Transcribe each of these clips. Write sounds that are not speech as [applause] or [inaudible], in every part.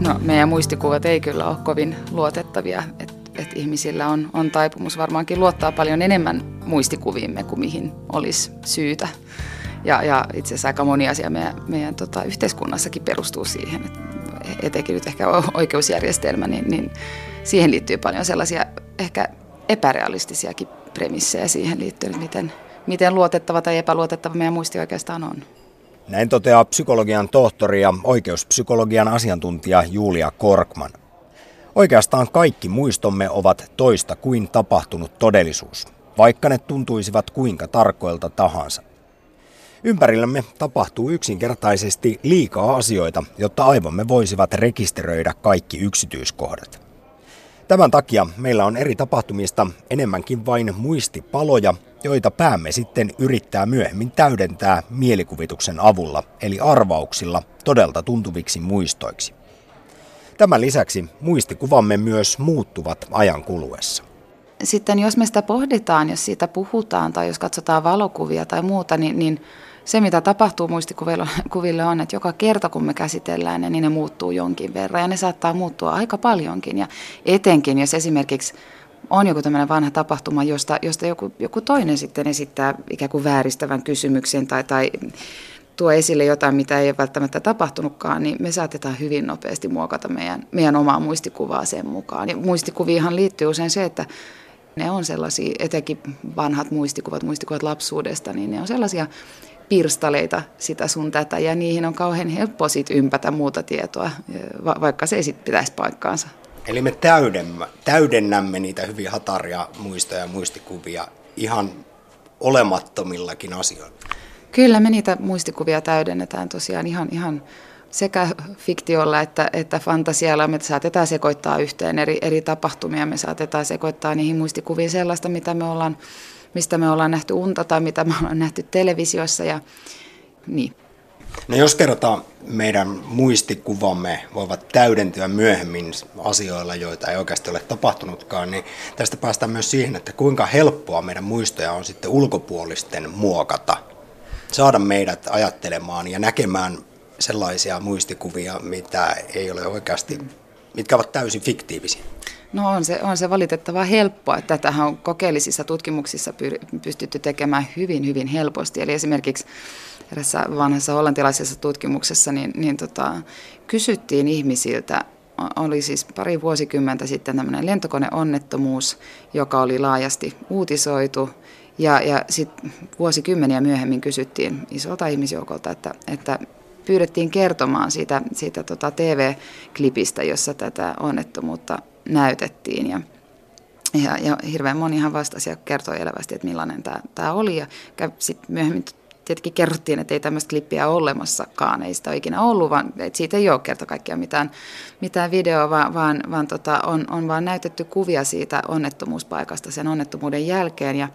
No, meidän muistikuvat ei kyllä ole kovin luotettavia. Et, et ihmisillä on, on taipumus varmaankin luottaa paljon enemmän muistikuviimme kuin mihin olisi syytä. Ja, ja itse asiassa aika moni asia meidän, meidän tota, yhteiskunnassakin perustuu siihen, että etenkin nyt ehkä oikeusjärjestelmä, niin, niin siihen liittyy paljon sellaisia ehkä epärealistisiakin premissejä siihen liittyen, miten, miten luotettava tai epäluotettava meidän muisti oikeastaan on. Näin toteaa psykologian tohtori ja oikeuspsykologian asiantuntija Julia Korkman. Oikeastaan kaikki muistomme ovat toista kuin tapahtunut todellisuus, vaikka ne tuntuisivat kuinka tarkoilta tahansa. Ympärillämme tapahtuu yksinkertaisesti liikaa asioita, jotta aivomme voisivat rekisteröidä kaikki yksityiskohdat. Tämän takia meillä on eri tapahtumista enemmänkin vain muistipaloja, joita päämme sitten yrittää myöhemmin täydentää mielikuvituksen avulla, eli arvauksilla todelta tuntuviksi muistoiksi. Tämän lisäksi muistikuvamme myös muuttuvat ajan kuluessa. Sitten jos me sitä pohditaan, jos siitä puhutaan tai jos katsotaan valokuvia tai muuta, niin, niin se, mitä tapahtuu muistikuville [laughs] on, että joka kerta kun me käsitellään ne, niin ne muuttuu jonkin verran ja ne saattaa muuttua aika paljonkin. Ja etenkin, jos esimerkiksi on joku tämmöinen vanha tapahtuma, josta, josta joku, joku toinen sitten esittää ikään kuin vääristävän kysymyksen tai, tai tuo esille jotain, mitä ei ole välttämättä tapahtunutkaan, niin me saatetaan hyvin nopeasti muokata meidän, meidän omaa muistikuvaa sen mukaan. Ja muistikuviinhan liittyy usein se, että ne on sellaisia, etenkin vanhat muistikuvat, muistikuvat lapsuudesta, niin ne on sellaisia pirstaleita sitä sun tätä ja niihin on kauhean helppo sit ympätä muuta tietoa, vaikka se ei sitten pitäisi paikkaansa. Eli me täydennämme, täydennämme niitä hyvin hataria muistoja ja muistikuvia ihan olemattomillakin asioilla. Kyllä me niitä muistikuvia täydennetään tosiaan ihan, ihan sekä fiktiolla että, että fantasialla. Me saatetaan sekoittaa yhteen eri, eri tapahtumia, me saatetaan sekoittaa niihin muistikuviin sellaista, mitä me ollaan mistä me ollaan nähty unta tai mitä me ollaan nähty televisiossa ja niin. No jos kerrotaan, meidän muistikuvamme voivat täydentyä myöhemmin asioilla, joita ei oikeasti ole tapahtunutkaan, niin tästä päästään myös siihen, että kuinka helppoa meidän muistoja on sitten ulkopuolisten muokata. Saada meidät ajattelemaan ja näkemään sellaisia muistikuvia, mitä ei ole oikeasti, mitkä ovat täysin fiktiivisiä. No on se, on se valitettavaa helppoa, että tätähän on kokeellisissa tutkimuksissa pystytty tekemään hyvin, hyvin helposti. Eli esimerkiksi erässä vanhassa hollantilaisessa tutkimuksessa niin, niin tota, kysyttiin ihmisiltä, oli siis pari vuosikymmentä sitten tämmöinen lentokoneonnettomuus, joka oli laajasti uutisoitu. Ja, ja sitten vuosikymmeniä myöhemmin kysyttiin isolta ihmisjoukolta, että, että pyydettiin kertomaan siitä, siitä tota TV-klipistä, jossa tätä onnettomuutta näytettiin. Ja, ja, ja hirveän monihan vastasi ja kertoi elävästi, että millainen tämä, tämä oli. Ja sitten myöhemmin tietenkin kerrottiin, että ei tämmöistä klippiä ole olemassakaan, ei sitä ole ikinä ollut, vaan että siitä ei ole kerta kaikkiaan mitään, mitään videoa, vaan, vaan, vaan tota, on, on vaan näytetty kuvia siitä onnettomuuspaikasta sen onnettomuuden jälkeen. Ja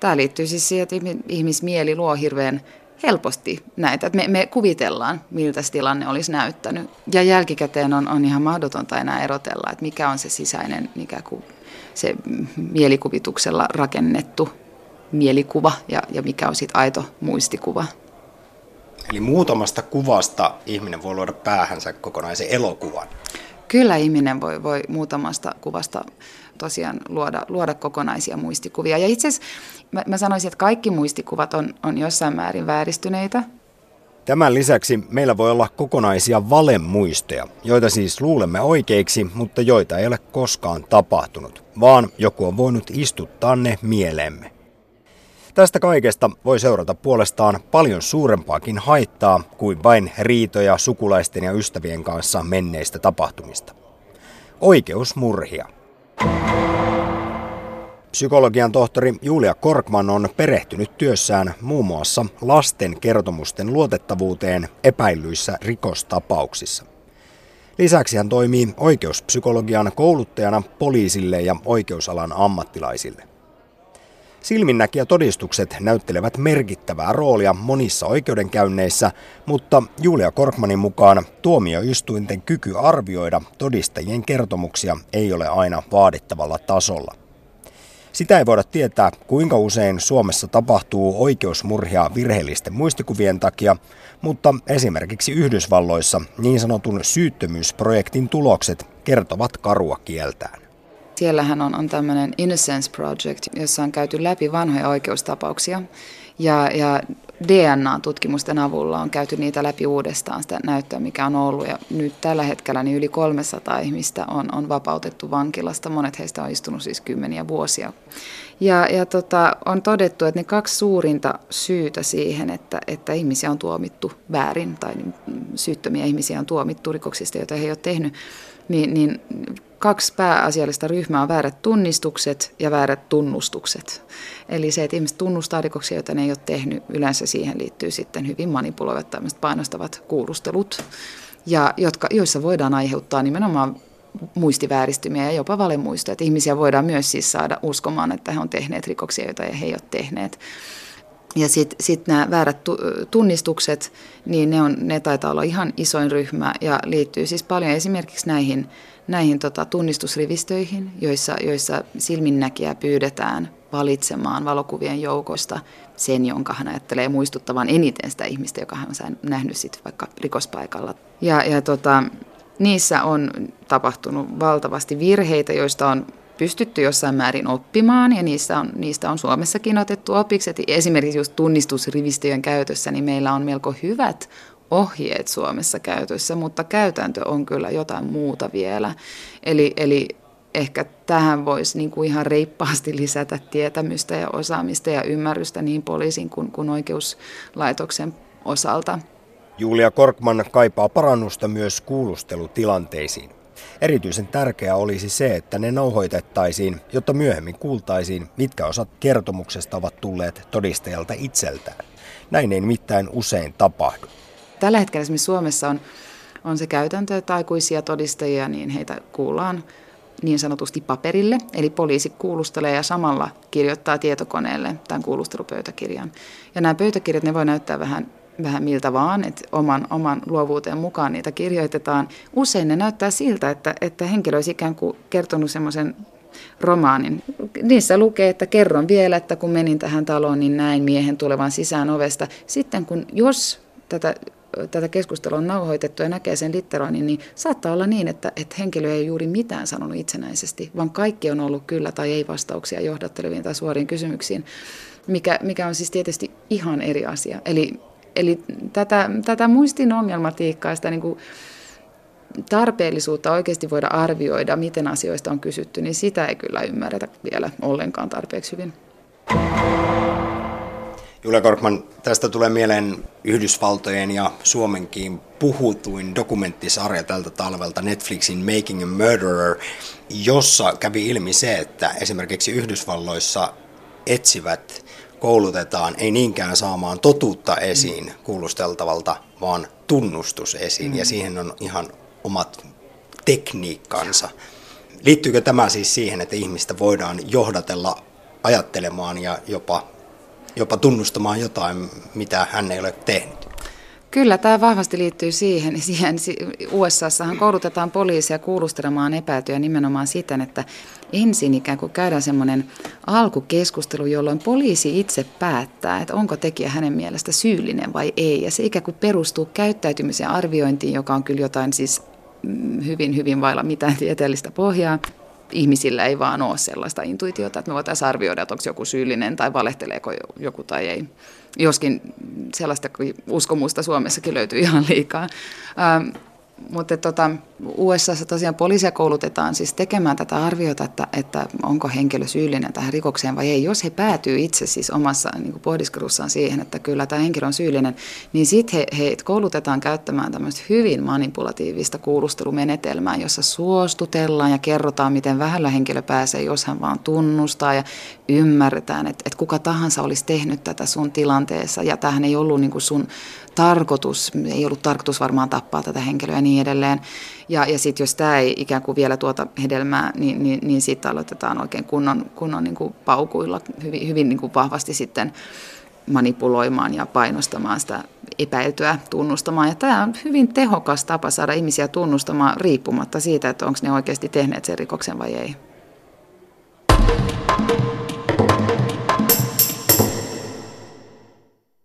tämä liittyy siis siihen, että ihmismieli luo hirveän helposti näitä. Me, me kuvitellaan, miltä se tilanne olisi näyttänyt. Ja jälkikäteen on, on ihan mahdotonta enää erotella, että mikä on se sisäinen, mikä kuin se mielikuvituksella rakennettu mielikuva ja, ja mikä on sitten aito muistikuva. Eli muutamasta kuvasta ihminen voi luoda päähänsä kokonaisen elokuvan. Kyllä ihminen voi, voi muutamasta kuvasta tosiaan luoda, luoda kokonaisia muistikuvia. Ja itse asiassa mä, mä sanoisin, että kaikki muistikuvat on, on jossain määrin vääristyneitä. Tämän lisäksi meillä voi olla kokonaisia valemuisteja, joita siis luulemme oikeiksi, mutta joita ei ole koskaan tapahtunut, vaan joku on voinut istuttaa ne mieleemme. Tästä kaikesta voi seurata puolestaan paljon suurempaakin haittaa kuin vain riitoja sukulaisten ja ystävien kanssa menneistä tapahtumista. Oikeusmurhia. Psykologian tohtori Julia Korkman on perehtynyt työssään muun muassa lasten kertomusten luotettavuuteen epäillyissä rikostapauksissa. Lisäksi hän toimii oikeuspsykologian kouluttajana poliisille ja oikeusalan ammattilaisille. Silminnäkijätodistukset näyttelevät merkittävää roolia monissa oikeudenkäynneissä, mutta Julia Korkmanin mukaan tuomioistuinten kyky arvioida todistajien kertomuksia ei ole aina vaadittavalla tasolla. Sitä ei voida tietää, kuinka usein Suomessa tapahtuu oikeusmurhia virheellisten muistikuvien takia, mutta esimerkiksi Yhdysvalloissa niin sanotun syyttömyysprojektin tulokset kertovat karua kieltään. Siellähän on, on tämmöinen Innocence Project, jossa on käyty läpi vanhoja oikeustapauksia ja, ja DNA-tutkimusten avulla on käyty niitä läpi uudestaan sitä näyttöä, mikä on ollut. Ja nyt tällä hetkellä niin yli 300 ihmistä on, on vapautettu vankilasta. Monet heistä on istunut siis kymmeniä vuosia. Ja, ja tota, on todettu, että ne kaksi suurinta syytä siihen, että, että ihmisiä on tuomittu väärin tai syyttömiä ihmisiä on tuomittu rikoksista, joita he eivät ole tehnyt, niin, niin kaksi pääasiallista ryhmää on väärät tunnistukset ja väärät tunnustukset. Eli se, että ihmiset tunnustaa rikoksia, joita ne ei ole tehnyt, yleensä siihen liittyy sitten hyvin manipuloivat tämmöiset painostavat kuulustelut, ja jotka, joissa voidaan aiheuttaa nimenomaan muistivääristymiä ja jopa valemuistoja. Ihmisiä voidaan myös siis saada uskomaan, että he on tehneet rikoksia, joita he ei ole tehneet. Ja sitten sit nämä väärät tunnistukset, niin ne, on, ne taitaa olla ihan isoin ryhmä ja liittyy siis paljon esimerkiksi näihin, näihin tota, tunnistusrivistöihin, joissa, joissa silminnäkijä pyydetään valitsemaan valokuvien joukosta sen, jonka hän ajattelee muistuttavan eniten sitä ihmistä, joka hän on nähnyt sit vaikka rikospaikalla. Ja, ja tota, niissä on tapahtunut valtavasti virheitä, joista on pystytty jossain määrin oppimaan ja niistä on, niistä on Suomessakin otettu opiksi. Et esimerkiksi just tunnistusrivistöjen käytössä, niin meillä on melko hyvät ohjeet Suomessa käytössä, mutta käytäntö on kyllä jotain muuta vielä. Eli, eli ehkä tähän voisi niin kuin ihan reippaasti lisätä tietämystä ja osaamista ja ymmärrystä niin poliisin kuin, kuin oikeuslaitoksen osalta. Julia Korkman kaipaa parannusta myös kuulustelutilanteisiin. Erityisen tärkeää olisi se, että ne nauhoitettaisiin, jotta myöhemmin kuultaisiin, mitkä osat kertomuksesta ovat tulleet todistajalta itseltään. Näin ei nimittäin usein tapahdu. Tällä hetkellä esimerkiksi Suomessa on, on se käytäntö, että aikuisia todistajia, niin heitä kuullaan niin sanotusti paperille, eli poliisi kuulustelee ja samalla kirjoittaa tietokoneelle tämän kuulustelupöytäkirjan. Ja nämä pöytäkirjat, ne voi näyttää vähän vähän miltä vaan, että oman, oman luovuuteen mukaan niitä kirjoitetaan. Usein ne näyttää siltä, että, että henkilö olisi ikään kuin kertonut semmoisen romaanin. Niissä lukee, että kerron vielä, että kun menin tähän taloon, niin näin miehen tulevan sisään ovesta. Sitten kun, jos tätä, tätä keskustelua on nauhoitettu ja näkee sen litteroinnin, niin saattaa olla niin, että, että henkilö ei juuri mitään sanonut itsenäisesti, vaan kaikki on ollut kyllä tai ei vastauksia johdatteleviin tai suoriin kysymyksiin, mikä, mikä on siis tietysti ihan eri asia. Eli Eli tätä, tätä muistin ongelmatiikkaa, sitä niin kuin tarpeellisuutta oikeasti voida arvioida, miten asioista on kysytty, niin sitä ei kyllä ymmärretä vielä ollenkaan tarpeeksi hyvin. Julia Korkman, tästä tulee mieleen Yhdysvaltojen ja Suomenkin puhutuin dokumenttisarja tältä talvelta Netflixin Making a Murderer, jossa kävi ilmi se, että esimerkiksi Yhdysvalloissa etsivät koulutetaan ei niinkään saamaan totuutta esiin mm. kuulusteltavalta, vaan tunnustus esiin, mm. ja siihen on ihan omat tekniikkansa. Liittyykö tämä siis siihen, että ihmistä voidaan johdatella ajattelemaan ja jopa, jopa tunnustamaan jotain, mitä hän ei ole tehnyt? Kyllä, tämä vahvasti liittyy siihen. [laughs] siihen USAssahan koulutetaan poliisia kuulustelemaan epäiltyjä nimenomaan siten, että ensin ikään kuin käydään semmoinen alkukeskustelu, jolloin poliisi itse päättää, että onko tekijä hänen mielestä syyllinen vai ei. Ja se ikään kuin perustuu käyttäytymisen arviointiin, joka on kyllä jotain siis mm, hyvin, hyvin vailla mitään tieteellistä pohjaa ihmisillä ei vaan ole sellaista intuitiota, että me voitaisiin arvioida, että onko joku syyllinen tai valehteleeko joku tai ei. Joskin sellaista uskomusta Suomessakin löytyy ihan liikaa. Ähm, mutta tota, USAssa tosiaan poliisia koulutetaan siis tekemään tätä arviota, että, että onko henkilö syyllinen tähän rikokseen vai ei. Jos he päätyy itse siis omassa niin pohdiskelussaan siihen, että kyllä tämä henkilö on syyllinen, niin sitten he, he koulutetaan käyttämään tämmöistä hyvin manipulatiivista kuulustelumenetelmää, jossa suostutellaan ja kerrotaan, miten vähällä henkilö pääsee, jos hän vaan tunnustaa ja ymmärretään, että, että kuka tahansa olisi tehnyt tätä sun tilanteessa ja tähän ei ollut niin kuin sun tarkoitus, ei ollut tarkoitus varmaan tappaa tätä henkilöä ja niin edelleen. Ja, ja sitten jos tämä ei ikään kuin vielä tuota hedelmää, niin, niin, niin sitten aloitetaan oikein kunnon, kunnon niin kuin paukuilla hyvin, hyvin niin kuin vahvasti sitten manipuloimaan ja painostamaan sitä epäiltyä tunnustamaan. Ja tämä on hyvin tehokas tapa saada ihmisiä tunnustamaan riippumatta siitä, että onko ne oikeasti tehneet sen rikoksen vai ei.